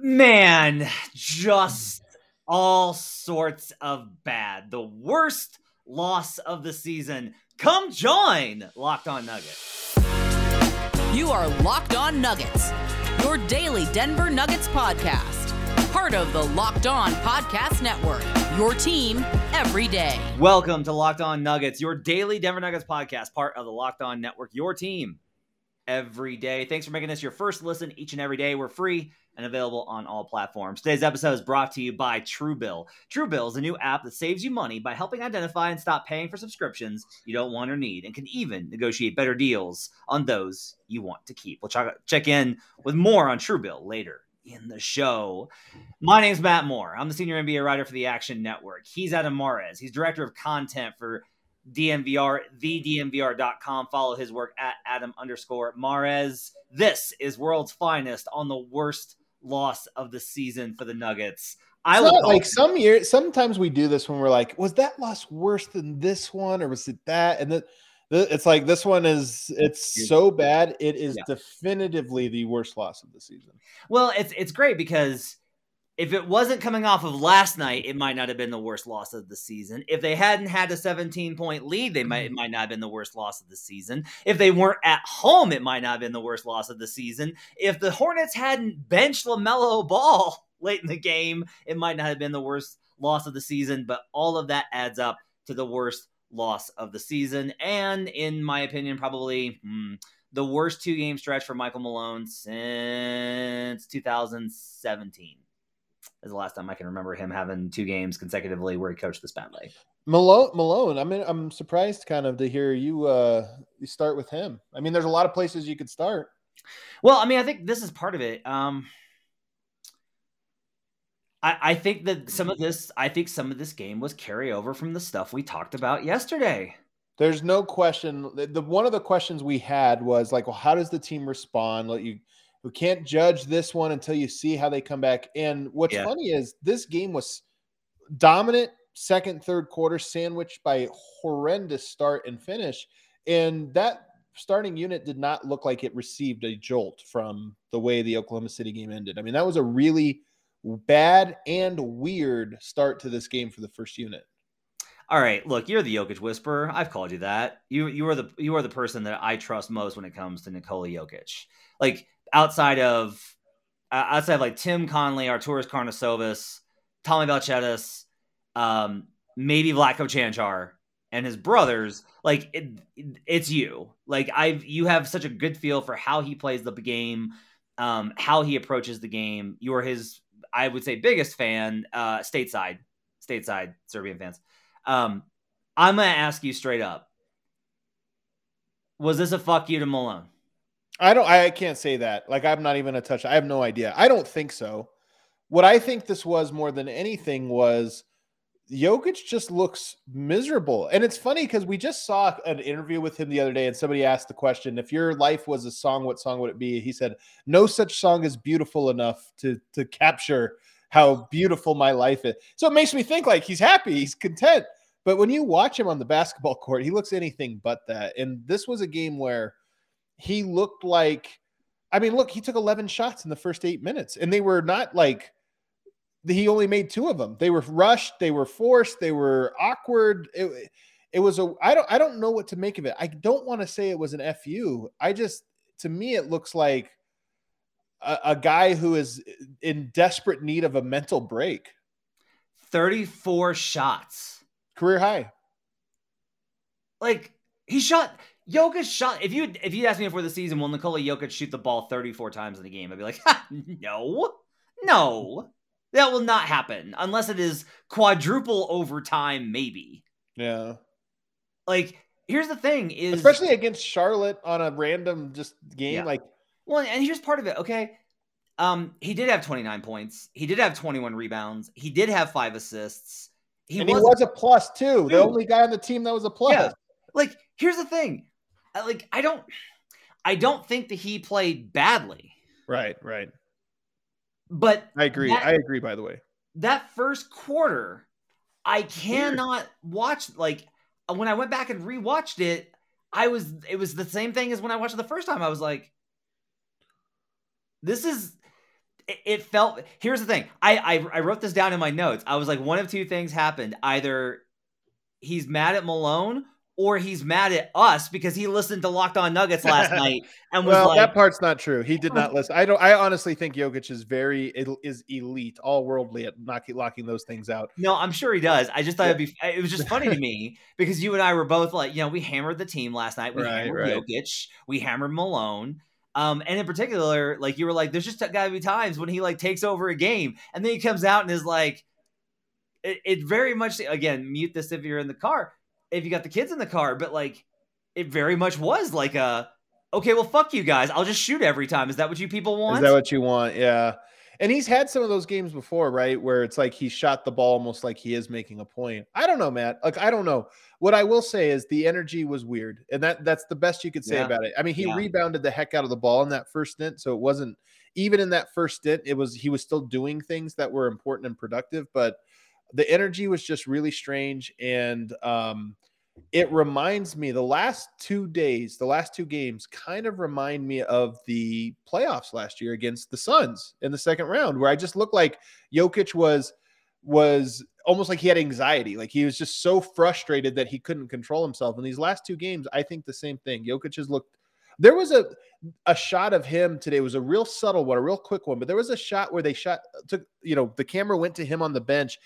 Man, just all sorts of bad. The worst loss of the season. Come join Locked On Nuggets. You are Locked On Nuggets, your daily Denver Nuggets podcast. Part of the Locked On Podcast Network, your team every day. Welcome to Locked On Nuggets, your daily Denver Nuggets podcast, part of the Locked On Network, your team every day. Thanks for making this your first listen each and every day. We're free and available on all platforms. Today's episode is brought to you by Truebill. Truebill is a new app that saves you money by helping identify and stop paying for subscriptions you don't want or need and can even negotiate better deals on those you want to keep. We'll check in with more on Truebill later in the show. My name's Matt Moore. I'm the senior NBA writer for the Action Network. He's Adam Mares. He's director of content for DNVR, thednvr.com. Follow his work at Adam underscore Mares. This is world's finest on the worst loss of the season for the Nuggets. I look like some years. Sometimes we do this when we're like, was that loss worse than this one, or was it that? And then it's like this one is it's so bad. It is yeah. definitively the worst loss of the season. Well, it's it's great because if it wasn't coming off of last night, it might not have been the worst loss of the season. If they hadn't had a 17 point lead, they might it mm-hmm. might not have been the worst loss of the season. If they weren't at home, it might not have been the worst loss of the season. If the Hornets hadn't benched LaMelo Ball late in the game, it might not have been the worst loss of the season. But all of that adds up to the worst loss of the season, and in my opinion, probably. Hmm, the worst two game stretch for Michael Malone since 2017 is the last time I can remember him having two games consecutively where he coached this badly. Malone, Malone. I mean, I'm surprised kind of to hear you uh you start with him. I mean, there's a lot of places you could start. Well, I mean, I think this is part of it. Um I, I think that some of this, I think some of this game was carryover from the stuff we talked about yesterday. There's no question. The, the one of the questions we had was like, well, how does the team respond? Let you we can't judge this one until you see how they come back. And what's yeah. funny is this game was dominant second, third quarter, sandwiched by horrendous start and finish. And that starting unit did not look like it received a jolt from the way the Oklahoma City game ended. I mean, that was a really bad and weird start to this game for the first unit. All right, look, you're the Jokic whisperer. I've called you that. You you are the you are the person that I trust most when it comes to Nikola Jokic. Like outside of uh, outside of like Tim Connelly, Arturas Karnisovas, Tommy Balcetis, um, maybe Vlatko Cancar and his brothers, like it, it's you. Like I've you have such a good feel for how he plays the game, um, how he approaches the game. You are his, I would say, biggest fan, uh, stateside, stateside Serbian fans. Um, I'm gonna ask you straight up: Was this a fuck you to Malone? I don't. I can't say that. Like I'm not even a touch. I have no idea. I don't think so. What I think this was more than anything was Jokic just looks miserable. And it's funny because we just saw an interview with him the other day, and somebody asked the question, if your life was a song, what song would it be? He said, No such song is beautiful enough to to capture how beautiful my life is. So it makes me think like he's happy, he's content. But when you watch him on the basketball court, he looks anything but that. And this was a game where he looked like I mean, look, he took 11 shots in the first 8 minutes and they were not like he only made two of them. They were rushed, they were forced, they were awkward. It, it was a I don't I don't know what to make of it. I don't want to say it was an FU. I just to me it looks like a, a guy who is in desperate need of a mental break. 34 shots. Career high. Like he shot Jokic shot. If you if you asked me before the season, will Nikola Jokic shoot the ball 34 times in the game? I'd be like, no, no, that will not happen unless it is quadruple overtime, maybe. Yeah. Like, here's the thing: is especially against Charlotte on a random just game, yeah. like. Well, and here's part of it. Okay, um, he did have 29 points. He did have 21 rebounds. He did have five assists. He, was, he was, a plus too. The only guy on the team that was a plus. Yeah. Like, here's the thing like I don't I don't think that he played badly. Right, right. But I agree. That, I agree by the way. That first quarter, I cannot watch like uh, when I went back and rewatched it, I was it was the same thing as when I watched it the first time. I was like this is it, it felt. Here's the thing. I, I I wrote this down in my notes. I was like, one of two things happened. Either he's mad at Malone or he's mad at us because he listened to Locked On Nuggets last night and was well, like, that part's not true. He did not listen. I don't. I honestly think Jokic is very is elite, all worldly at knocking locking those things out. No, I'm sure he does. I just thought it'd be. It was just funny to me because you and I were both like, you know, we hammered the team last night. We Right, hammered right. Jokic. We hammered Malone. Um, and in particular, like you were like, there's just got to be times when he like takes over a game, and then he comes out and is like, it, it very much again mute this if you're in the car, if you got the kids in the car, but like, it very much was like a, okay, well, fuck you guys, I'll just shoot every time. Is that what you people want? Is that what you want? Yeah. And he's had some of those games before, right? Where it's like he shot the ball almost like he is making a point. I don't know, Matt. Like I don't know. What I will say is the energy was weird, and that that's the best you could say Yeah. about it. I mean, he Yeah. rebounded the heck out of the ball in that first stint, so it wasn't even in that first stint. It was he was still doing things that were important and productive, but the energy was just really strange and um it reminds me the last two days, the last two games kind of remind me of the playoffs last year against the Suns in the second round, where I just looked like Jokic was was almost like he had anxiety. Like he was just so frustrated that he couldn't control himself. In these last two games, I think the same thing. Jokic has looked there was a a shot of him today. It was a real subtle one, a real quick one, but there was a shot where they shot took, you know, the camera went to him on the bench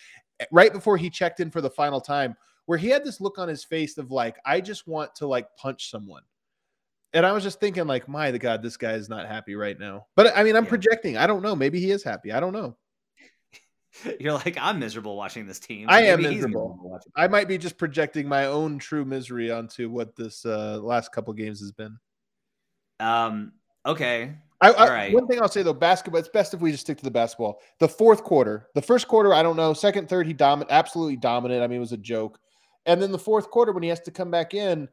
right before he checked in for the final time where he had this look on his face of like, I just want to like punch someone. And I was just thinking, like, my the God, this guy is not happy right now. But I mean, I'm Yeah. projecting. I don't know. Maybe he is happy. I don't know. You're like, I'm miserable watching this team. I am miserable. watching- I might be just projecting my own true misery onto what this uh, last couple games has been. Um. Okay. I, I, right. One thing I'll say though, basketball. It's best if we just stick to the basketball. The fourth quarter, the first quarter, I don't know. Second, third, he dominant, absolutely dominant. I mean, it was a joke. And then the fourth quarter, when he has to come back in,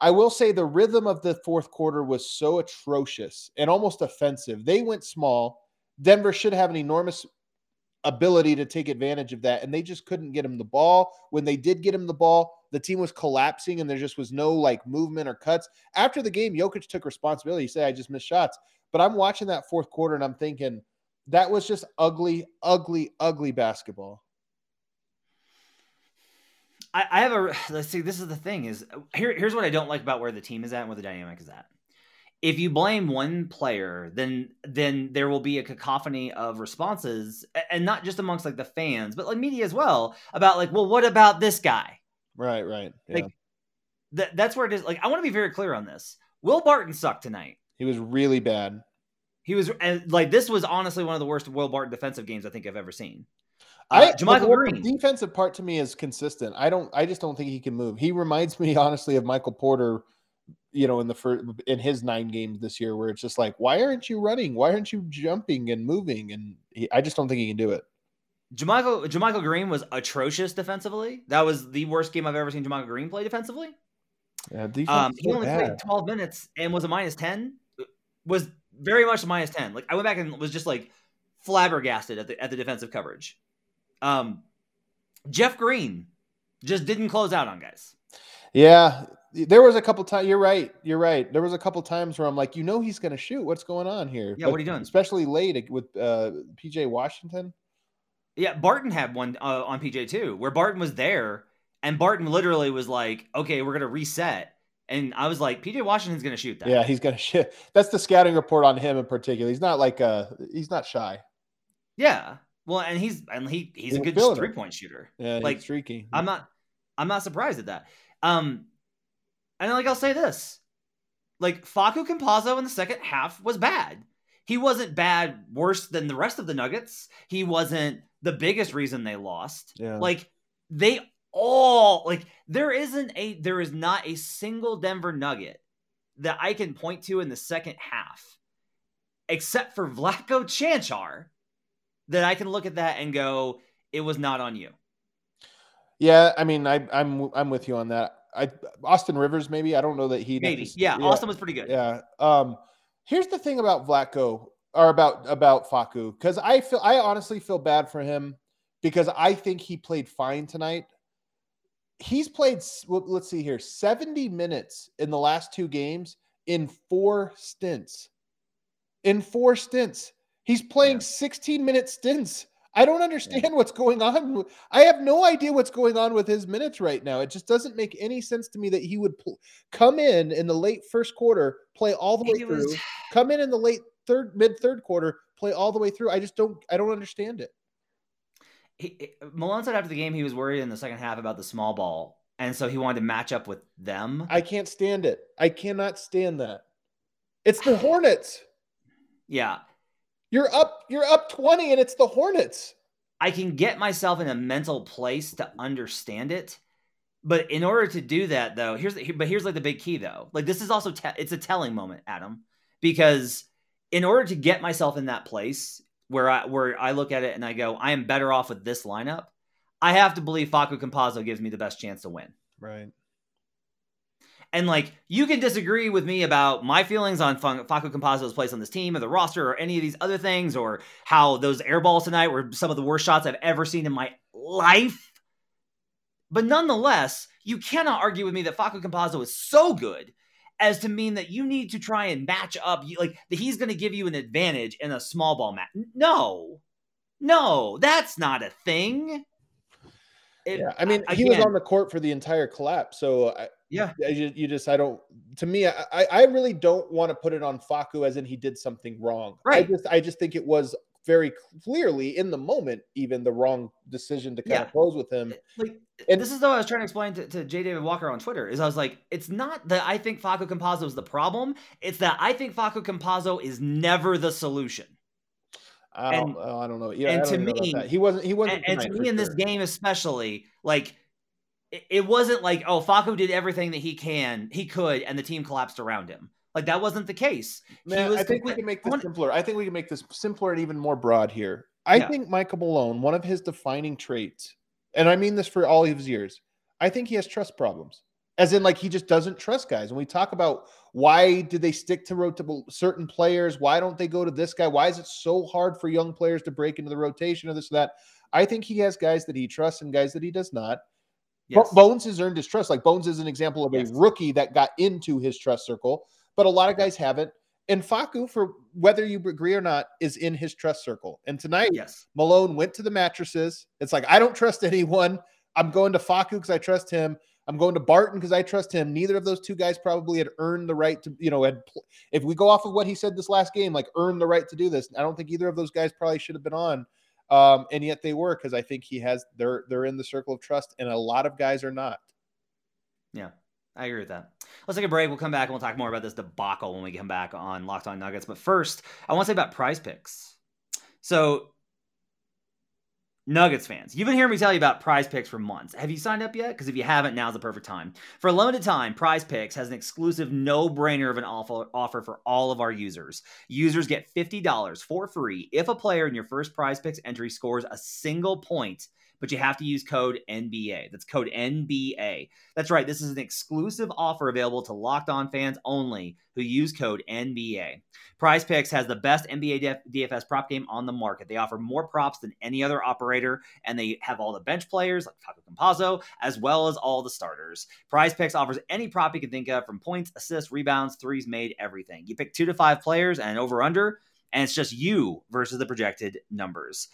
I will say the rhythm of the fourth quarter was so atrocious and almost offensive. They went small. Denver should have an enormous ability to take advantage of that, and they just couldn't get him the ball. When they did get him the ball, the team was collapsing, and there just was no like movement or cuts. After the game, Jokic took responsibility. He said, "I just missed shots." But I'm watching that fourth quarter, and I'm thinking that was just ugly, ugly, ugly basketball. I, I have a let's see. This is the thing is here. Here's what I don't like about where the team is at and where the dynamic is at. If you blame one player, then then there will be a cacophony of responses, and not just amongst like the fans, but like media as well about like, well, what about this guy? Right, right. Yeah. Like, That that's where it is. Like, I want to be very clear on this. Will Barton sucked tonight. he was really bad. He was and like this was honestly one of the worst Will Barton defensive games I think I've ever seen. I Uh, the, the Green. defensive part to me is consistent. I don't. I just don't think he can move. He reminds me honestly of Michael Porter. You know, in the first in his nine games this year, where it's just like, why aren't you running? Why aren't you jumping and moving? And he, I just don't think he can do it. JaMychal JaMychal Green was atrocious defensively. That was the worst game I've ever seen JaMychal Green play defensively. Yeah, defense Um, he only bad. played 12 minutes and was a minus 10. Was very much a minus 10. Like I went back and was just like flabbergasted at the at the defensive coverage. Um, Jeff Green just didn't close out on guys. Yeah, there was a couple times. You're right. You're right. There was a couple times where I'm like, you know, he's going to shoot. What's going on here? Yeah, what are you doing? Especially late with uh, PJ Washington. Yeah, Barton had one uh, on PJ too, where Barton was there, and Barton literally was like, "Okay, we're gonna reset," and I was like, "PJ Washington's gonna shoot that." Yeah, he's going to shoot. That's the scouting report on him in particular. He's not like uh he's not shy. yeah. Well, and he's and he he's a good three point shooter. Yeah, Like, he's streaky. I'm not I'm not surprised at that. Um and like I'll say this. Like Facu Campazzo in the second half was bad. He wasn't bad worse than the rest of the Nuggets. He wasn't the biggest reason they lost. Yeah. Like they all like there isn't a there is not a single Denver Nugget that I can point to in the second half except for Vlatko Cancar that I can look at that and go it was not on you. Yeah, I mean, I, I'm I'm with you on that. I Austin Rivers, maybe. I don't know that he Maybe. Yeah, Austin was pretty good. Yeah. Um, here's the thing about Vlatko or about about Facu, because I feel I honestly feel bad for him because I think he played fine tonight. He's played. Let's see here, 70 minutes in the last two games in four stints. In four stints, He's playing Yeah. 16 minute stints. I don't understand mm. what's going on. I have no idea what's going on with his minutes right now. It just doesn't make any sense to me that he would pl- come in in the late first quarter, play all the way It through, was- come in in the late third, mid third quarter, play all the way through. I just don't, I don't understand it. he, he- Malone said after the game he was worried in the second half about the small ball, and so he wanted to match up with them. I can't stand it. I cannot stand that. It's the Hornets. yeah, You're up, you're up 20 and it's the Hornets. I can get myself in a mental place to understand it. But in order to do that, though, here's the, but here's like the big key, though. Like this is also te- it's a telling moment, Adam, because in order to get myself in that place where I where I look at it and I go, I am better off with this lineup. I have to believe Facu Campazzo gives me the best chance to win. Right. And like you can disagree with me about my feelings on Fa- Facu Campazzo's place on this team or the roster or any of these other things or how those air balls tonight were some of the worst shots I've ever seen in my life. But nonetheless, you cannot argue with me that Facu Campazzo is so good as to mean that you need to try and match up like that he's going to give you an advantage in a small ball match. No. No, that's not a thing. It- Yeah. I mean, I- he was on the court for the entire collapse. So I, Yeah. Ju- you just, I don't, to me, I, I- really don't want to put it on Facu as in he did something wrong. Right. I just, I just think it was very clearly in the moment, even the wrong decision to kind Yeah. of close with him. like And- this is though I was trying to explain to, to J. David Walker on Twitter is I was like, it's not that I think Facu Campazzo is the problem. It's that I think Facu Campazzo is never the solution. I don't, And- oh, I don't know. Yeah, and don't to me- he wasn't, he wasn't, And, and to me in this game especially, like it, it wasn't like, oh, Facu did everything that he can, he could, and the team collapsed around him. Like that wasn't the case. Man, was I think we can make this simpler. I think we can make this simpler and even more broad here. I Yeah. think Michael Malone, one of his defining traits, and I mean this for all of his years, I think he has trust problems. As in, like he just doesn't trust guys. And we talk about why do they stick to rotable certain players? Why don't they go to this guy? Why is it so hard for young players to break into the rotation or this or that? I think he has guys that he trusts and guys that he does not. Yes. Bones has earned his trust. Like Bones is an example of Yes. a rookie that got into his trust circle, but a lot of guys haven't. And Facu, for whether you agree or not, is in his trust circle. And tonight, Yes. Malone went to the mattresses. It's like I don't trust anyone. I'm going to Facu because I trust him. I'm going to Barton because I trust him. Neither of those two guys probably had earned the right to, you know, had if we go off of what he said this last game, like earned the right to do this. I don't think either of those guys probably should have been on. Um, and yet they were because I think he has they're they're in the circle of trust, and a lot of guys are not. Yeah, I agree with that. Let's take a break. We'll come back and we'll talk more about this debacle when we come back on Locked On Nuggets. But first, I want to say about prize picks. So, Nuggets fans, you've been hearing me tell you about prize picks for months. Have you signed up yet? Because if you haven't, now's the perfect time. For a limited time, prize picks has an exclusive no brainer of an offer, for all of our users. Users get $50 for free if a player in your first prize picks entry scores a single point, but you have to use code NBA. That's code NBA. That's right. This is an exclusive offer available to Locked On fans only who use code NBA. Prize Picks has the best NBA DFS prop game on the market. They offer more props than any other operator, and they have all the bench players like Facu Campazzo, as well as all the starters. Prize Picks offers any prop you can think of from points, assists, rebounds, threes made, everything. You pick two to five players and over under, and it's just you versus the projected numbers.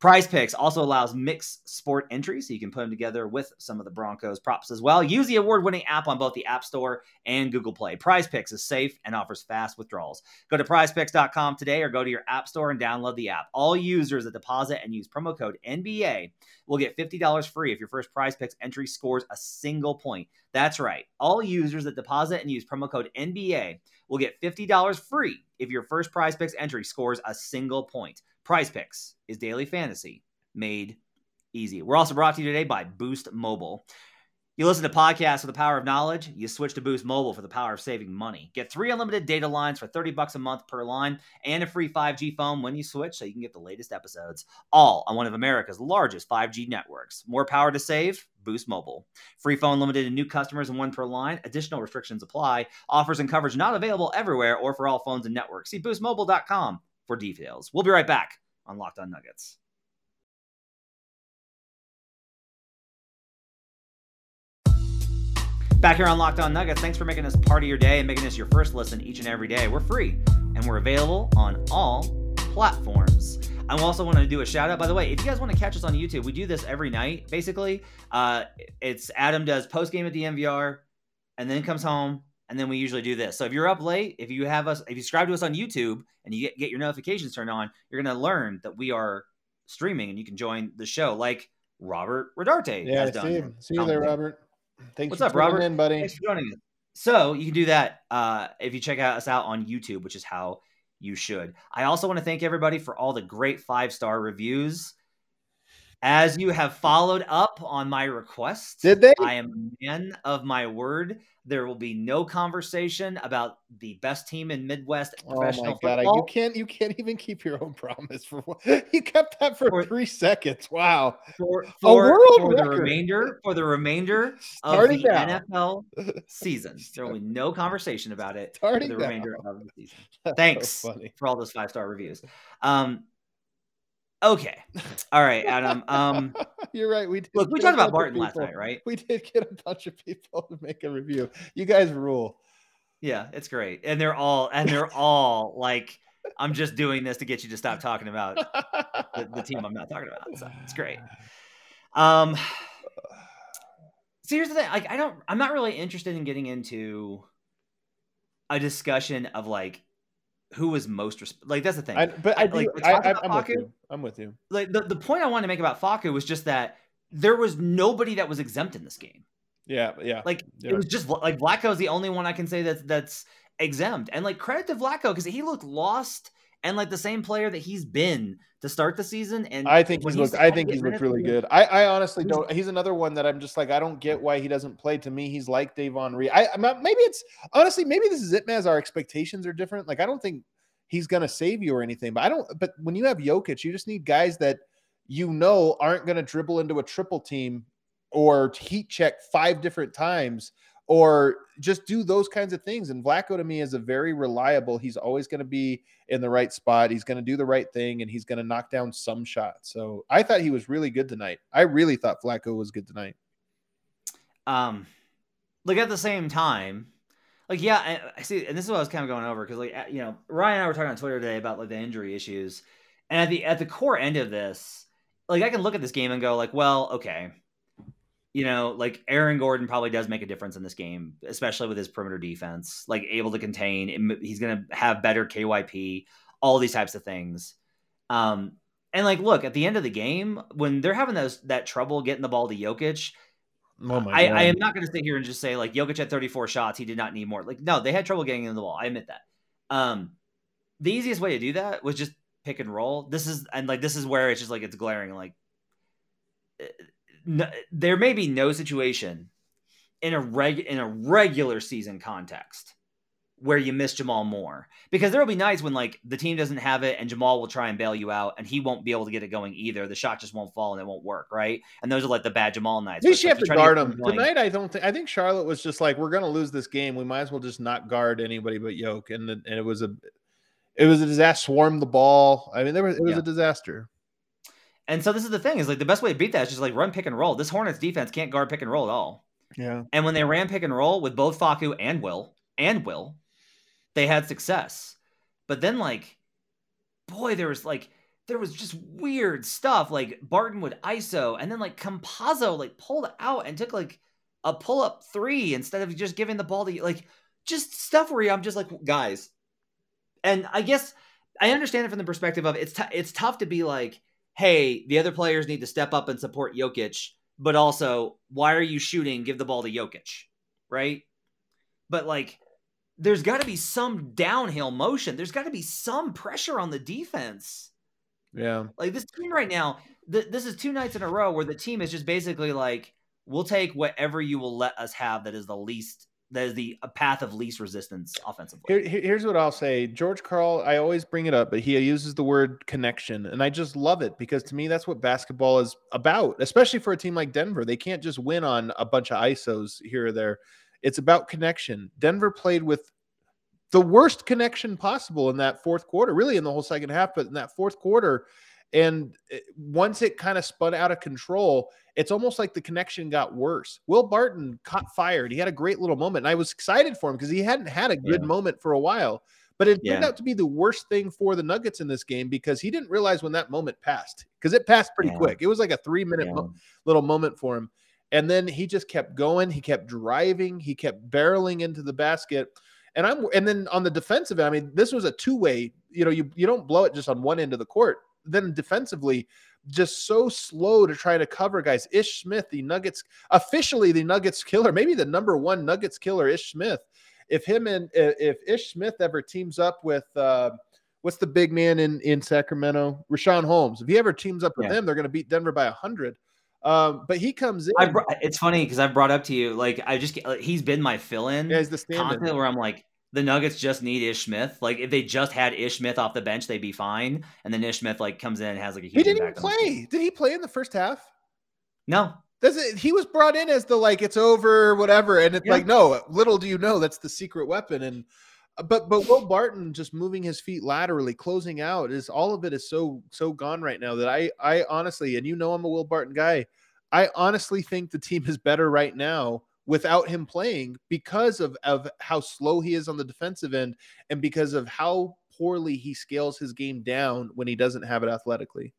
Prize Picks also allows mixed sport entries, so you can put them together with some of the Broncos props as well. Use the award winning app on both the App Store and Google Play. Prize Picks is safe and offers fast withdrawals. Go to prizepicks.com today or go to your App Store and download the app. All users that deposit and use promo code NBA will get $50 free if your first Prize Picks entry scores a single point. That's right. All users that deposit and use promo code NBA will get $50 free if your first Prize Picks entry scores a single point. Prize Picks is daily fantasy made easy. We're also brought to you today by Boost Mobile. You listen to podcasts with the power of knowledge, you switch to Boost Mobile for the power of saving money. Get three unlimited data lines for 30 bucks a month per line and a free 5G phone when you switch so you can get the latest episodes, all on one of America's largest 5G networks. More power to save? Boost Mobile. Free phone limited to new customers and one per line. Additional restrictions apply. Offers and coverage not available everywhere or for all phones and networks. See boostmobile.com for details. We'll be right back on Locked On Nuggets. Back here on Locked On Nuggets, thanks for making us part of your day and making this your first listen each and every day. We're free and we're available on all platforms. I also want to do a shout out. By the way, if you guys want to catch us on YouTube, we do this every night. Basically, uh, it's Adam does post game at DNVR, and then comes home, and then we usually do this. So if you're up late, if you have us, if you subscribe to us on YouTube and you get, get your notifications turned on, you're gonna learn that we are streaming, and you can join the show like Robert Rodarte Yeah, has see, you- see you there, Robert. Thanks What's for up, Robert? in, buddy. Thanks for joining us. So you can do that uh, if you check out us out on YouTube, which is how you should. I also want to thank everybody for all the great five star reviews. As you have followed up on my request, Did they? I am a man of my word. There will be no conversation about the best team in Midwest professional Oh professional my god! You can't. You can't even keep your own promise for. what- You kept that for For- three seconds. Wow. for, for, for the remainder for the remainder of the. NFL season. There will be no conversation about it for the remainder of the season. That's so Thanks for all those five star reviews. Um, okay, all right, Adam. Um, You're right. We did look, we talked about Barton last night, right? We did get a bunch of people to make a review. You guys rule. Yeah, it's great, and they're all and they're all like, I'm just doing this to get you to stop talking about the, the team I'm not talking about. So it's great. Um, so here's the thing: like, I don't, I'm not really interested in getting into a discussion of like who was most resp- like. That's the thing. I, but I, I, like, I, I'm with Facu. you. I'm with you. like the, the point I wanted to make about Facu was just that there was nobody that was exempt in this game. Yeah, yeah. Like Yeah. it was just like Vlatko's the only one I can say that's that's exempt. And like credit to Vlatko because he looked lost and like the same player that he's been to start the season. And I think he's looked. I think he's looked really good. I, I honestly don't. He's another one that I'm just like I don't get why he doesn't play. To me, he's like Davon Reed. I I'm not- maybe it's honestly maybe this is it, Maz. Our expectations are different. Like I don't think he's gonna save you or anything. But I don't. But when you have Jokic, you just need guys that you know aren't gonna dribble into a triple team or heat check five different times or just do those kinds of things. And Vlatko to me is a very reliable. He's always going to be in the right spot. He's going to do the right thing and he's going to knock down some shots. So I thought he was really good tonight. I really thought Flacco was good tonight. Um, like at the same time, like yeah, I, I see, and this is what I was kind of going over because like you know Ryan and I were talking on Twitter today about like the injury issues, and at the at the core end of this, like I can look at this game and go like, well, okay, you know, like Aaron Gordon probably does make a difference in this game, especially with his perimeter defense, like able to contain. He's going to have better KYP, all these types of things. Um, and like, look at the end of the game when they're having those that trouble getting the ball to Jokic. Oh my I, God. I am not going to sit here and just say like Jokic had 34 shots. He did not need more. Like, no, they had trouble getting in the ball. I admit that. Um, the easiest way to do that was just pick and roll. This is and like this is where it's just like it's glaring. Like, uh, n- there may be no situation in a reg in a regular season context where you miss Jamal more because there will be nights when like the team doesn't have it and Jamal will try and bail you out and he won't be able to get it going either. The shot just won't fall and it won't work, right? And those are like the bad Jamal nights. At least you have to guard him going. tonight. I don't think. I think Charlotte was just like, we're going to lose this game. We might as well just not guard anybody but Yoke, and the- and it was a, it was a disaster. Swarm the ball. I mean, there was it was Yeah. a disaster. And so this is the thing is like the best way to beat that is just like run pick and roll. This Hornets defense can't guard pick and roll at all. Yeah. And when they ran pick and roll with both Facu and Will and Will, they had success. But then like, boy, there was like there was just weird stuff. Like Barton would ISO and then like Campazzo like pulled out and took like a pull up three instead of just giving the ball to like just stuff where I'm just like guys. And I guess I understand it from the perspective of it's t- it's tough to be like, hey, the other players need to step up and support Jokic, but also why are you shooting? Give the ball to Jokic, right? But like, there's got to be some downhill motion. There's got to be some pressure on the defense. Yeah. Like this team right now, th- this is two nights in a row where the team is just basically like, we'll take whatever you will let us have that is the least, that is the a path of least resistance offensively. Here, here- here's what I'll say. George Karl, I always bring it up, but he uses the word connection. And I just love it because to me, that's what basketball is about, especially for a team like Denver. They can't just win on a bunch of ISOs here or there. It's about connection. Denver played with the worst connection possible in that fourth quarter, really in the whole second half, but in that fourth quarter. And eh, once it kind of spun out of control, it's almost like the connection got worse. Will Barton caught fired. He had a great little moment, and I was excited for him because he hadn't had a good Yeah. moment for a while. But it Yeah. turned out to be the worst thing for the Nuggets in this game because he didn't realize when that moment passed because it passed pretty Yeah. quick. It was like a three minute mo- little moment for him. And then he just kept going. He kept driving. He kept barreling into the basket. And I'm and then on the defensive I mean, this was a two way. You know, you you don't blow it just on one end of the court. Then defensively, just so slow to try to cover guys. Ish Smith, the Nuggets, officially the Nuggets killer, maybe the number one Nuggets killer, Ish Smith. If him and if Ish Smith ever teams up with uh, what's the big man in in Sacramento, Richaun Holmes. If he ever teams up with Yeah. them, they're going to beat Denver by a hundred. Um, but he comes in. I br- it's funny because I've brought up to you like I just he's been my fill-in yeah, he's the stand-in. where I'm like the Nuggets just need Ish Smith. Like if they just had Ish Smith off the bench, they'd be fine. And then Ish Smith like comes in and has like a huge He didn't even impact on the team. play. Did he play in the first half? No, Does it, he was brought in as the like it's over, whatever, and it's Yeah. like no. Little do you know that's the secret weapon. And uh, but but Will Barton just moving his feet laterally, closing out is all of it is so so gone right now that I I honestly and you know I'm a Will Barton guy. I honestly think the team is better right now without him playing because of of how slow he is on the defensive end and because of how poorly he scales his game down when he doesn't have it athletically.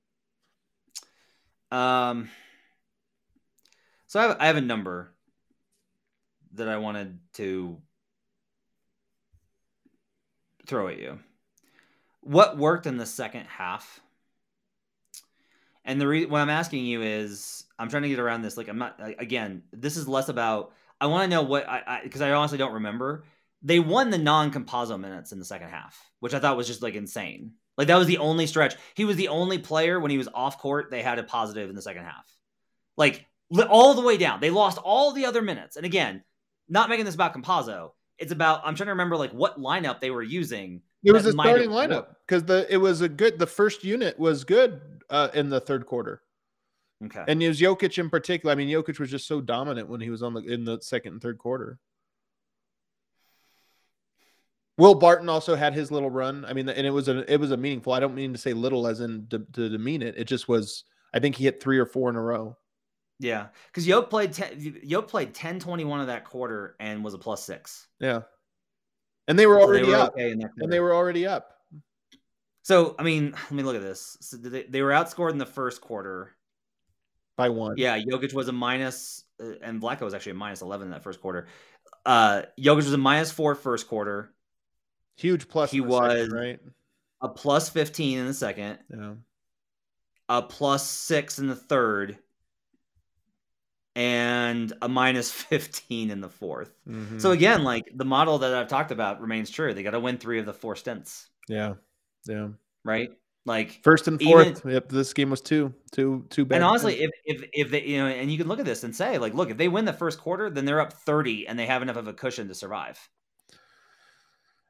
Um, so I have, I have a number that I wanted to throw at you. What worked in the second half? And the reason what I'm asking you is, I'm trying to get around this. Like, I'm not again. This is less about. I want to know what I because I, honestly don't remember. They won the non-Campazzo minutes in the second half, which I thought was just like insane. Like that was the only stretch. He was the only player when he was off court. They had a positive in the second half, like li- all the way down. They lost all the other minutes. And again, not making this about Campazzo. It's about I'm trying to remember like what lineup they were using. It was a starting lineup because the it was a good. The first unit was good uh, in the third quarter, Okay. and it was Jokic in particular. I mean, Jokic was just so dominant when he was on the in the second and third quarter. Will Barton also had his little run. I mean, and it was a it was a meaningful. I don't mean to say little as in to, to demean it. It just was. I think he hit three or four in a row. Yeah, because Yoke played 10, Yoke played 10 21 of that quarter and was a plus six. Yeah, and they were So already they were up. okay And they were already up. So I mean, let me look at this. So they, they were outscored in the first quarter. By one. Yeah, Jokic was a uh, and Blacko was actually a minus eleven in that first quarter. Uh, Jokic was a minus four first quarter, huge plus. He the second, was- right. a plus fifteen in the second, Yeah. a plus six in the third, and a minus fifteen in the fourth. Mhm. So again, like the model that I've talked about remains true. They got to win three of the four stints, yeah, yeah. right? Like First and Even- fourth. yep, this game was two, two, two bad. And honestly, if if if they you know, and you can look at this and say, like, look, if they win the first quarter, then they're up thirty, and they have enough of a cushion to survive.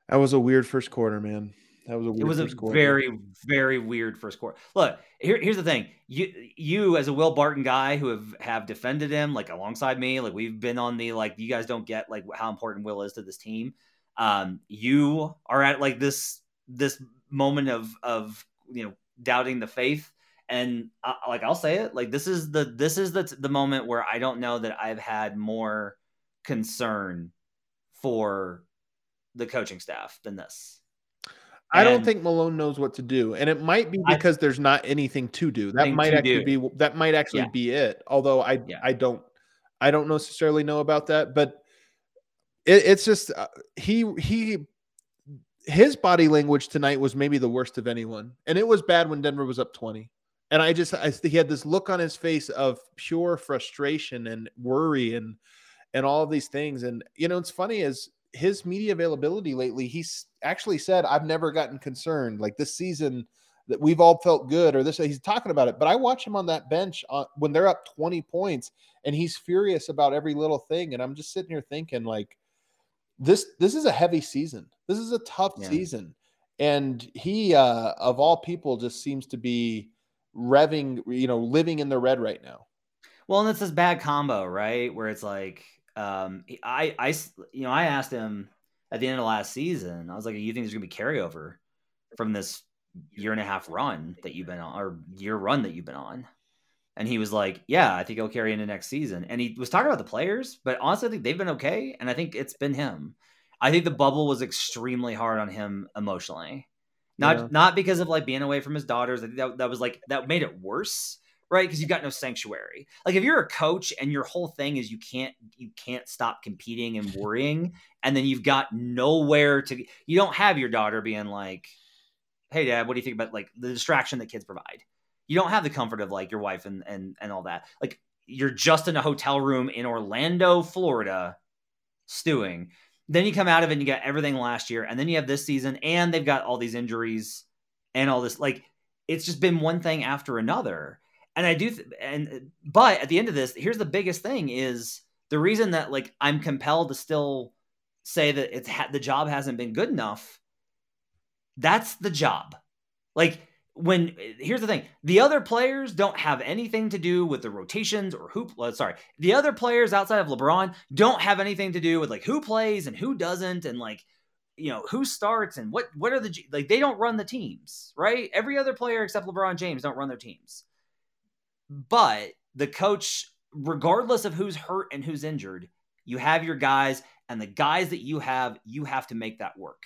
that was a weird first quarter, man. That was a weird It was a quarter. very very weird first quarter. Look, here, here's the thing: you you as a Will Barton guy who have have defended him like alongside me, like we've been on the like you guys don't get like how important Will is to this team. Um, you are at like this this moment of of you know doubting the faith and uh, like I'll say it like this is the this is the the moment where I don't know that I've had more concern for the coaching staff than this. I don't think Malone knows what to do, and it might be I- because there's not anything to do. That might actually do. be that might actually Yeah. be it. Although I Yeah. I don't I don't necessarily know about that, but it, it's just uh, he he his body language tonight was maybe the worst of anyone, and it was bad when Denver was up twenty. And I just I he had this look on his face of pure frustration and worry and and all these things. And you know, it's funny is his media availability lately. He's actually said, "I've never gotten concerned like this season that we've all felt good." Or this, he's talking about it. But I watch him on that bench on, when they're up twenty points, and he's furious about every little thing. And I'm just sitting here thinking, like, this this is a heavy season. This is a tough Yeah. season, and he, uh, of all people, just seems to be revving, you know, living in the red right now. Well, and it's this bad combo, right? Where it's like, um, I, I, you know, I asked him at the end of last season. I was like, "Do "You think there's gonna be carryover from this year and a half run that you've been on, or year run that you've been on?" And he was like, "Yeah, I think he'll carry into next season." And he was talking about the players, but honestly, I think they've been okay, and I think it's been him. I think the bubble was extremely hard on him emotionally. Not Yeah. not because of like being away from his daughters. I think that, that was like that made it worse, right? Because you got no sanctuary. Like if you're a coach and your whole thing is you can't you can't stop competing and worrying, and then you've got nowhere to you don't have your daughter being like, Hey dad, what do you think about like the distraction that kids provide? You don't have the comfort of like your wife and and and all that. Like you're just in a hotel room in Orlando, Florida, stewing. Then you come out of it and you got everything last year, and then you have this season, and they've got all these injuries and all this. Like it's just been one thing after another. And I do, th- and but at the end of this, here's the biggest thing: is the reason that like I'm compelled to still say that it's ha- the job hasn't been good enough. That's the job. Like when here's the thing. The other players don't have anything to do with the rotations or who uh, sorry. The other players outside of lebron don't have anything to do with like who plays and who doesn't and like you know who starts and what what are the like they don't run the teams right? Every other player except lebron james don't run their teams. But the coach regardless of who's hurt and who's injured you have your guys and the guys that you have you have to make that work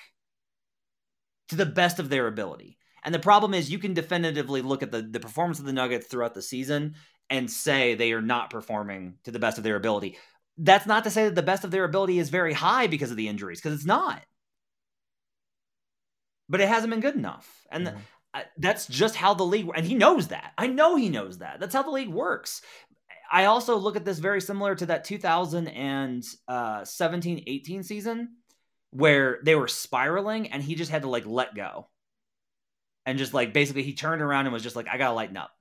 to the best of their ability and the problem is, you can definitively look at the, the performance of the Nuggets throughout the season and say they are not performing to the best of their ability. That's not to say that the best of their ability is very high because of the injuries, because it's not. But it hasn't been good enough. And Mhm. I- that's just how the league, and he knows that. I know he knows that. That's how the league works. I also look at this very similar to that 2017 18 season where they were spiraling and he just had to like let go and just like basically he turned around and was just like, I gotta lighten up.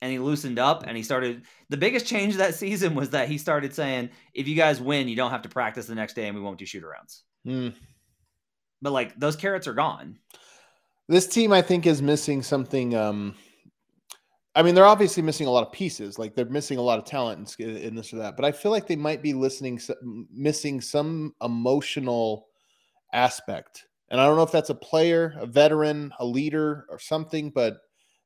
And he loosened up and he started. The biggest change that season was that he started saying, if you guys win, you don't have to practice the next day and we won't do shoot arounds. Hmm. But like those carrots are gone. This team, I think, is missing something. Um, I mean, they're obviously missing a lot of pieces. Like they're missing a lot of talent in, in this or that. But I feel like they might be listening, missing some emotional aspect. And I don't know if that's a player, a veteran, a leader, or something. But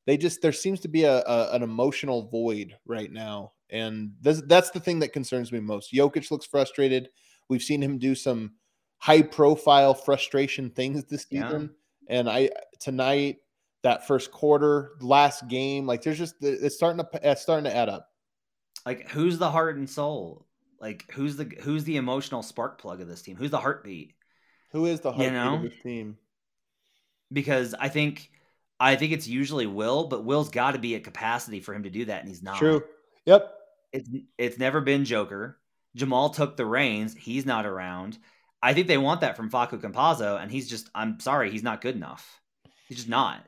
they just there seems to be a, a an emotional void right now, and this, that's the thing that concerns me most. Jokic looks frustrated. We've seen him do some high profile frustration things this Yeah. season. And I tonight, that first quarter, last game, like there's just it's starting to it's starting to add up. Like who's the heart and soul? Like who's the who's the emotional spark plug of this team? Who's the heartbeat? Who is the You know? of this team? Because I think I think it's usually Will, but Will's got to be at capacity for him to do that, and he's not. True. Yep. It's it's never been Joker. Jamal took the reins. He's not around. I think they want that from Facu Campazzo, and he's just I'm sorry, he's not good enough. He's just not.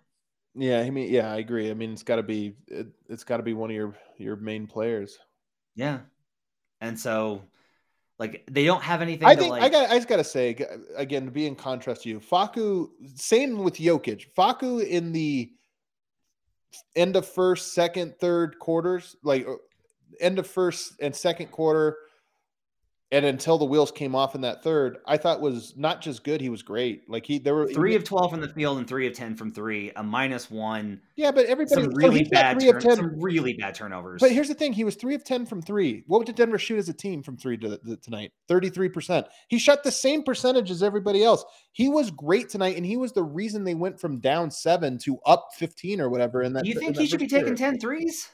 Yeah. I mean, yeah, I agree. I mean, it's got to be it, it's got to be one of your your main players. Yeah. And so like they don't have anything I to think like I got. I just got to say again to be in contrast to you, Facu. Same with Jokic. Facu in the end of first, second, third quarters, like uh, end of first and second quarter, and until the wheels came off in that third, I thought was not just good. He was great. Like he there were three of twelve from the field and three of ten from three, a minus one, yeah, but everybody some really he's bad three of 10 some really bad turnovers. But here's the thing: he was three of ten from three. What did Denver shoot as a team from three to the, tonight? Thirty-three percent. He shot the same percentage as everybody else. He was great tonight, and he was the reason they went from down seven to up fifteen or whatever. In that, you think he should be taking quarter. 10 threes?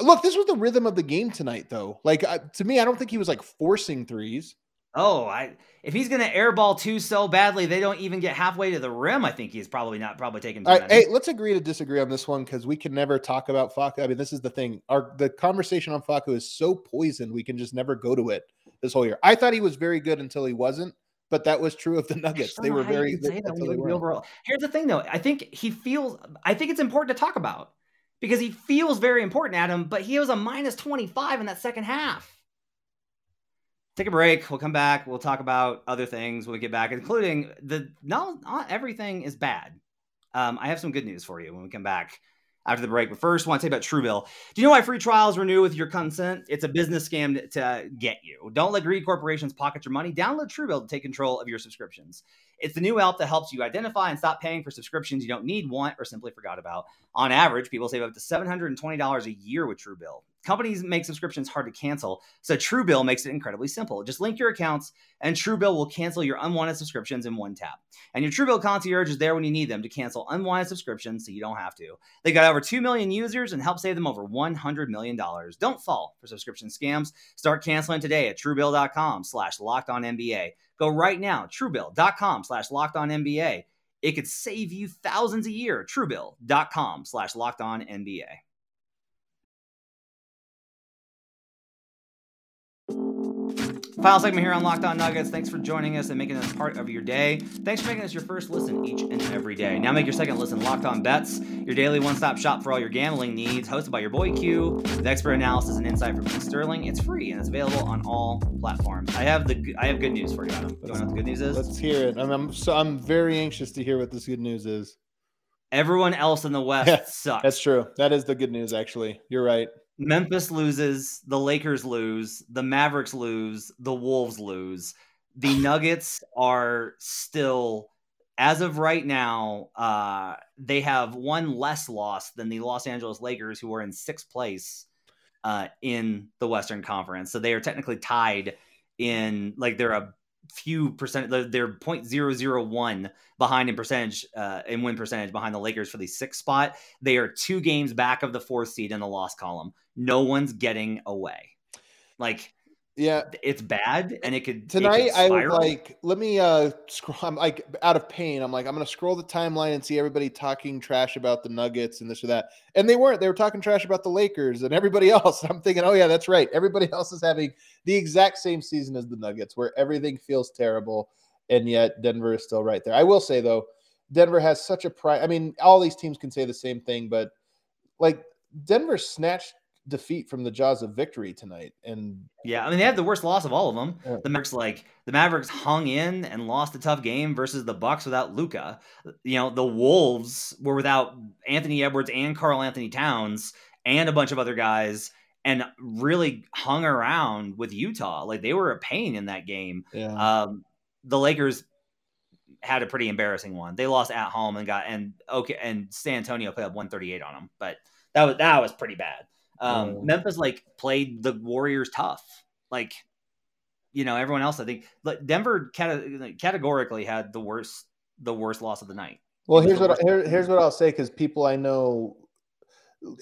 Look, this was the rhythm of the game tonight, though. Like uh, to me, I don't think he was like forcing threes. Oh, I if he's gonna airball two so badly they don't even get halfway to the rim, I think he's probably not probably taking right, hey, let's agree to disagree on this one because we can never talk about Facu. I mean, this is the thing. Our the conversation on Facu is so poisoned, we can just never go to it this whole year. I thought he was very good until he wasn't, but that was true of the Nuggets. They were very can say that until they you look at the weren't. overall. Here's the thing, though. I think he feels. I think it's important to talk about because he feels very important, Adam. But he was a minus twenty five in that second half. Take a break. We'll come back. We'll talk about other things when we get back, including the not, not everything is bad. Um, I have some good news for you when we come back after the break. But first, I want to tell you about Truebill. Do you know why free trials renew with your consent? It's a business scam to, to get you. Don't let greedy corporations pocket your money. Download Truebill to take control of your subscriptions. It's the new app that helps you identify and stop paying for subscriptions you don't need, want, or simply forgot about. On average, people save up to $720 a year with Truebill. Companies make subscriptions hard to cancel, so Truebill makes it incredibly simple. Just link your accounts, and Truebill will cancel your unwanted subscriptions in one tap. And your Truebill concierge is there when you need them to cancel unwanted subscriptions, so you don't have to. They got over 2 million users and help save them over $100 million. Don't fall for subscription scams. Start canceling today at Truebill.com slash locked on NBA. Go right now, Truebill.com slash locked on NBA. It could save you thousands a year. Truebill.com slash locked on NBA. Final segment here on Locked On Nuggets. Thanks for joining us and making us part of your day. Thanks for making us your first listen each and every day. Now make your second listen Locked On Bets, your daily one-stop shop for all your gambling needs. Hosted by your boy Q, with expert analysis and insight from Sterling. It's free and it's available on all platforms. I have the I have good news for you, Adam. You know what the good news is? Let's hear it. I'm, I'm so I'm very anxious to hear what this good news is. Everyone else in the West sucks. That's true. That is the good news. Actually, you're right. Memphis loses, the Lakers lose, the Mavericks lose, the Wolves lose. The Nuggets are still, as of right now, uh, they have one less loss than the Los Angeles Lakers, who are in sixth place uh, in the Western Conference. So they are technically tied in, like, they're a few percent they're 0.001 behind in percentage uh in win percentage behind the Lakers for the sixth spot. They are two games back of the fourth seed in the loss column. No one's getting away. Like yeah, it's bad, and it could tonight. It could I was like, let me uh scroll. I'm like out of pain. I'm like, I'm gonna scroll the timeline and see everybody talking trash about the Nuggets and this or that, and they weren't. They were talking trash about the Lakers and everybody else. I'm thinking, oh yeah, that's right. Everybody else is having the exact same season as the Nuggets, where everything feels terrible, and yet Denver is still right there. I will say though, Denver has such a pride. I mean, all these teams can say the same thing, but like Denver snatched defeat from the jaws of victory tonight. And yeah, I mean they had the worst loss of all of them. Yeah. The Mavericks like the Mavericks hung in and lost a tough game versus the Bucks without Luka. You know, the Wolves were without Anthony Edwards and Karl-Anthony Towns and a bunch of other guys and really hung around with Utah. Like they were a pain in that game. Yeah. Um, the Lakers had a pretty embarrassing one. They lost at home and got and okay and San Antonio put up 138 on them, but that was that was pretty bad. Um, oh. Memphis like played the Warriors tough. Like, you know, everyone else, I think, but Denver cate- categorically had the worst, the worst loss of the night. Well, here's what here, here's what I'll say because people I know,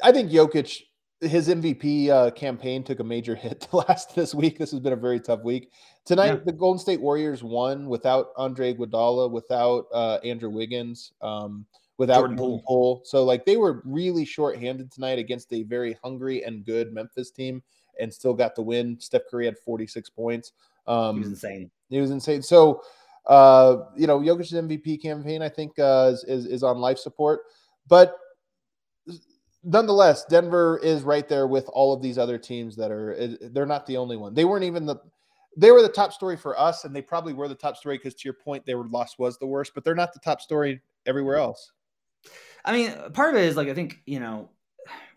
I think Jokic, his MVP uh, campaign took a major hit last this week. This has been a very tough week. Tonight, yeah. the Golden State Warriors won without Andre Iguodala, without uh, Andrew Wiggins. Um, without Jordan Poole. Poole. So like they were really short-handed tonight against a very hungry and good Memphis team and still got the win. Steph Curry had 46 points. Um, he was insane. He was insane. So uh, you know, Jokic's MVP campaign, I think, uh, is, is, is on life support, but nonetheless, Denver is right there with all of these other teams that are. They're not the only one. They weren't even the. They were the top story for us, and they probably were the top story because, to your point, their loss was the worst. But they're not the top story everywhere else. I mean, part of it is like I think you know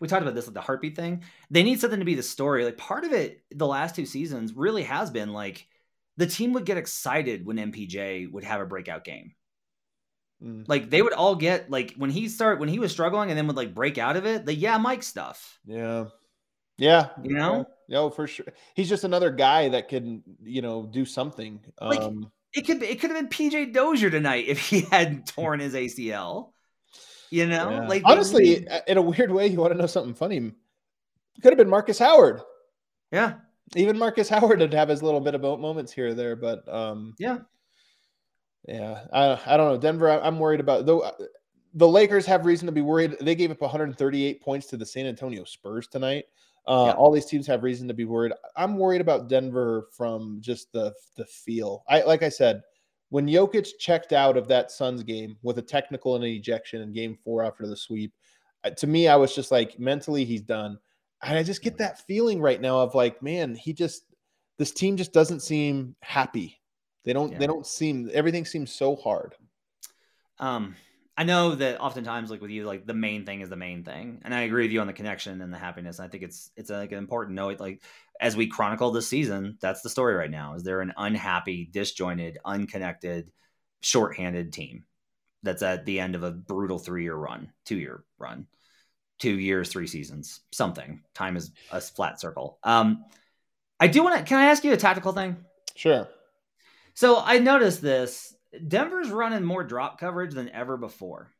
we talked about this like the heartbeat thing. They need something to be the story. Like part of it, the last two seasons really has been like the team would get excited when MPJ would have a breakout game. Mm. Like they would all get like when he start when he was struggling and then would like break out of it. The yeah, Mike stuff. Yeah, yeah, you know, yeah, no, for sure. He's just another guy that can you know do something. Like, um, it could be, it could have been PJ Dozier tonight if he had torn his ACL. You know, yeah. like honestly, in a weird way, you want to know something funny? Could have been Markus Howard. Yeah, even Markus Howard would have his little bit of moments here or there, but um, yeah, yeah. I I don't know. Denver, I'm worried about though. The Lakers have reason to be worried. They gave up 138 points to the San Antonio Spurs tonight. Uh, yeah. All these teams have reason to be worried. I'm worried about Denver from just the the feel. I like I said, when Jokic checked out of that Suns game with a technical and an ejection in game four after the sweep, uh, to me, I was just like, mentally, he's done. And I just get that feeling right now of like, man, he just, this team just doesn't seem happy. They don't, yeah. they don't seem, everything seems so hard. Um, I know that oftentimes, like with you, like the main thing is the main thing, and I agree with you on the connection and the happiness. I think it's it's like an important note. Like as we chronicle this season, that's the story right now. Is there an unhappy, disjointed, unconnected, shorthanded team that's at the end of a brutal three year run, two year run, two years, three seasons, something. Time is a flat circle. Um, I do want to. Can I ask you a tactical thing? Sure. So I noticed this. Denver's running more drop coverage than ever before.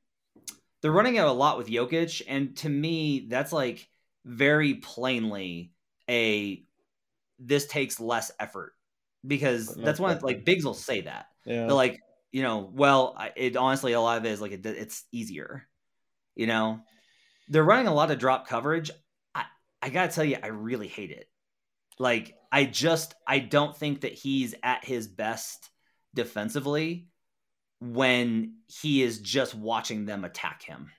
They're running it a lot with Jokic, and to me, that's like very plainly a this takes less effort because that's one like bigs will say that. Yeah. They're like, you know, well, it honestly a lot of it is like it, it's easier. You know, they're running a lot of drop coverage. I I gotta tell you, I really hate it. Like I just I don't think that he's at his best defensively when he is just watching them attack him.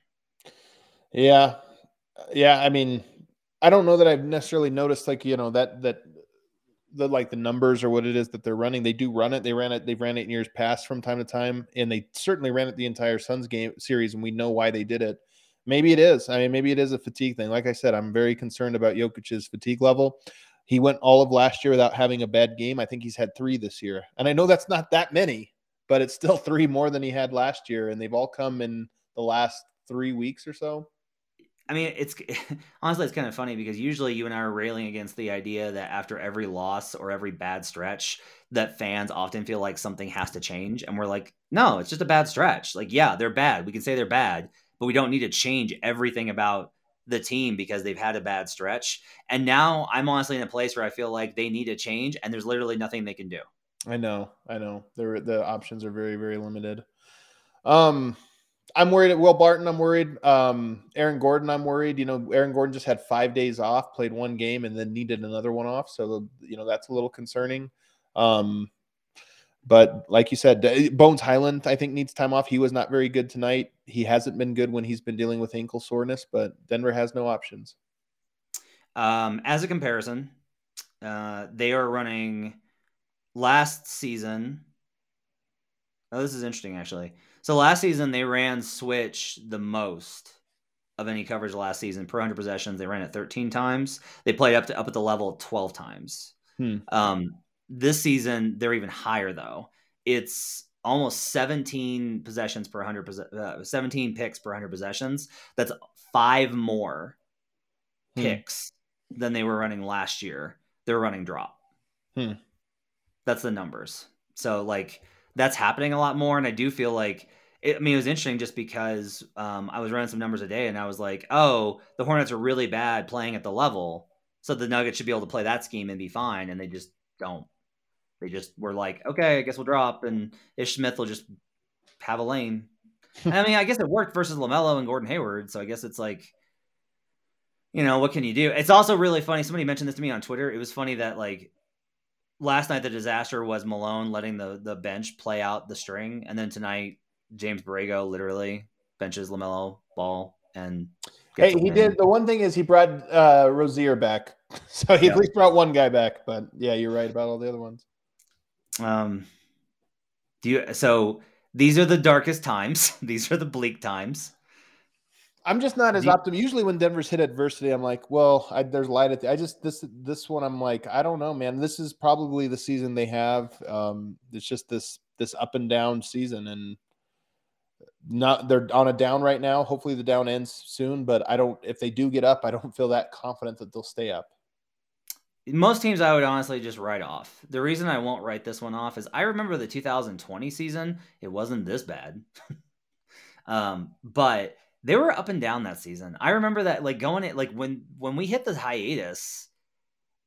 Yeah. Yeah, I mean, I don't know that I've necessarily noticed like, you know, that that the like the numbers or what it is that they're running. They do run it. They ran it. They've ran it in years past from time to time, and they certainly ran it the entire Suns game series, and we know why they did it. Maybe it is. I mean, maybe it is a fatigue thing. Like I said, I'm very concerned about Jokic's fatigue level. He went all of last year without having a bad game. I think he's had three this year, and I know that's not that many, but it's still three more than he had last year, and they've all come in the last three weeks or so. I mean, it's honestly, it's kind of funny because usually you and I are railing against the idea that after every loss or every bad stretch, that fans often feel like something has to change. And we're like, no, it's just a bad stretch. Like, yeah, they're bad. We can say they're bad, but we don't need to change everything about the team because they've had a bad stretch. And now I'm honestly in a place where I feel like they need a change and there's literally nothing they can do. I know. I know. The, the options are very, very limited. Um, I'm worried at Will Barton. I'm worried. Um, Aaron Gordon. I'm worried. You know, Aaron Gordon just had five days off, played one game, and then needed another one off. So you know that's a little concerning. Um, but like you said, Bones Hyland, I think needs time off. He was not very good tonight. He hasn't been good when he's been dealing with ankle soreness. But Denver has no options. Um, as a comparison, uh, they are running last season. Oh, this is interesting actually. So last season they ran switch the most of any coverage last season per 100 possessions. They ran it 13 times. They played up to up at the level 12 times. Hmm. Um, this season they're even higher though. It's almost 17 possessions per 100 uh, 17 picks per 100 possessions. That's five more hmm. picks than they were running last year. They're running drop. Hmm. That's the numbers. So like that's happening a lot more. And I do feel like, it, I mean, it was interesting just because um, I was running some numbers a day and I was like, oh, the Hornets are really bad playing at the level. So the Nuggets should be able to play that scheme and be fine. And they just don't. They just were like, okay, I guess we'll drop and Ish Smith will just have a lane. I mean, I guess it worked versus LaMelo and Gordon Hayward. So I guess it's like, you know, what can you do? It's also really funny. Somebody mentioned this to me on Twitter. It was funny that like last night the disaster was Malone letting the the bench play out the string, and then tonight James Borrego literally benches LaMelo Ball and. Hey, he did. The one thing is he brought uh, Rozier back, so he yeah. at least brought one guy back. But yeah, you're right about all the other ones. Um, do you? So these are the darkest times. these are the bleak times. I'm just not as optimistic. Usually, when Denver's hit adversity, I'm like, well, I, there's light at the. I just this this one, I'm like, I don't know, man. This is probably the season they have. Um, it's just this this up and down season, and not they're on a down right now. Hopefully, the down ends soon. But I don't. If they do get up, I don't feel that confident that they'll stay up. Most teams I would honestly just write off. The reason I won't write this one off is I remember the 2020 season. It wasn't this bad. um, but they were up and down that season. I remember that like going it like when when we hit the hiatus,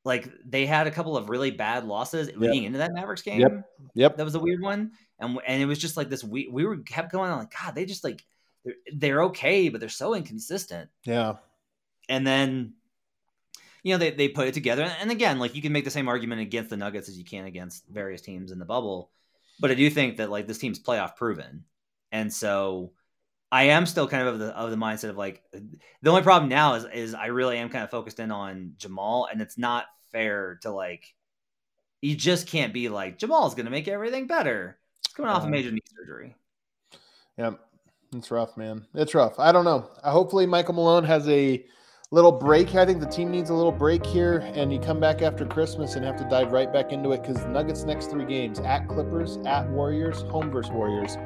like they had a couple of really bad losses yep. leading into that Mavericks game. Yep. Yep. That was a weird one. And and it was just like this we we were kept going on like god, they just like they're, they're okay, but they're so inconsistent. Yeah. And then you know, they, they put it together. And again, like you can make the same argument against the Nuggets as you can against various teams in the bubble. But I do think that like this team's playoff proven. And so I am still kind of of the of the mindset of like the only problem now is is I really am kind of focused in on Jamal, and it's not fair to like you just can't be like Jamal's going to make everything better. It's coming off a uh-huh. major knee surgery. Yeah, it's rough, man. It's rough. I don't know. Hopefully, Michael Malone has a little break. I think the team needs a little break here, and you come back after Christmas and have to dive right back into it because Nuggets next three games at Clippers, at Warriors, home versus Warriors,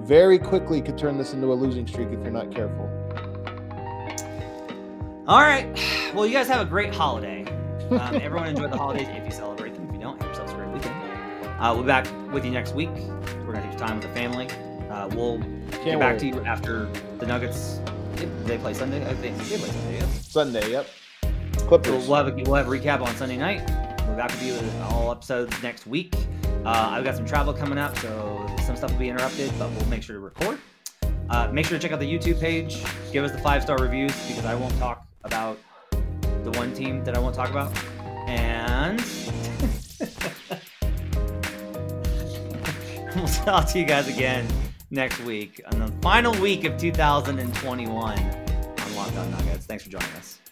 very quickly could turn this into a losing streak if you're not careful. All right. Well, you guys have a great holiday. Um, everyone enjoy the holidays if you celebrate them. If you don't, have yourselves a great weekend. Uh, we'll be back with you next week. We're gonna take time with the family. Uh, we'll Can't get back to you after the Nuggets. They, they play Sunday. I think they play Sunday. Yes. Sunday, yep. Clippers. we'll have a, we'll have a recap on Sunday night. We'll be back with you with all episodes next week. Uh, I've got some travel coming up, so some stuff will be interrupted, but we'll make sure to record. Uh, make sure to check out the YouTube page. Give us the five star reviews because I won't talk about the one team that I won't talk about. And we'll talk to you guys again next week on the final week of 2021 on Locked On Nuggets. Thanks for joining us.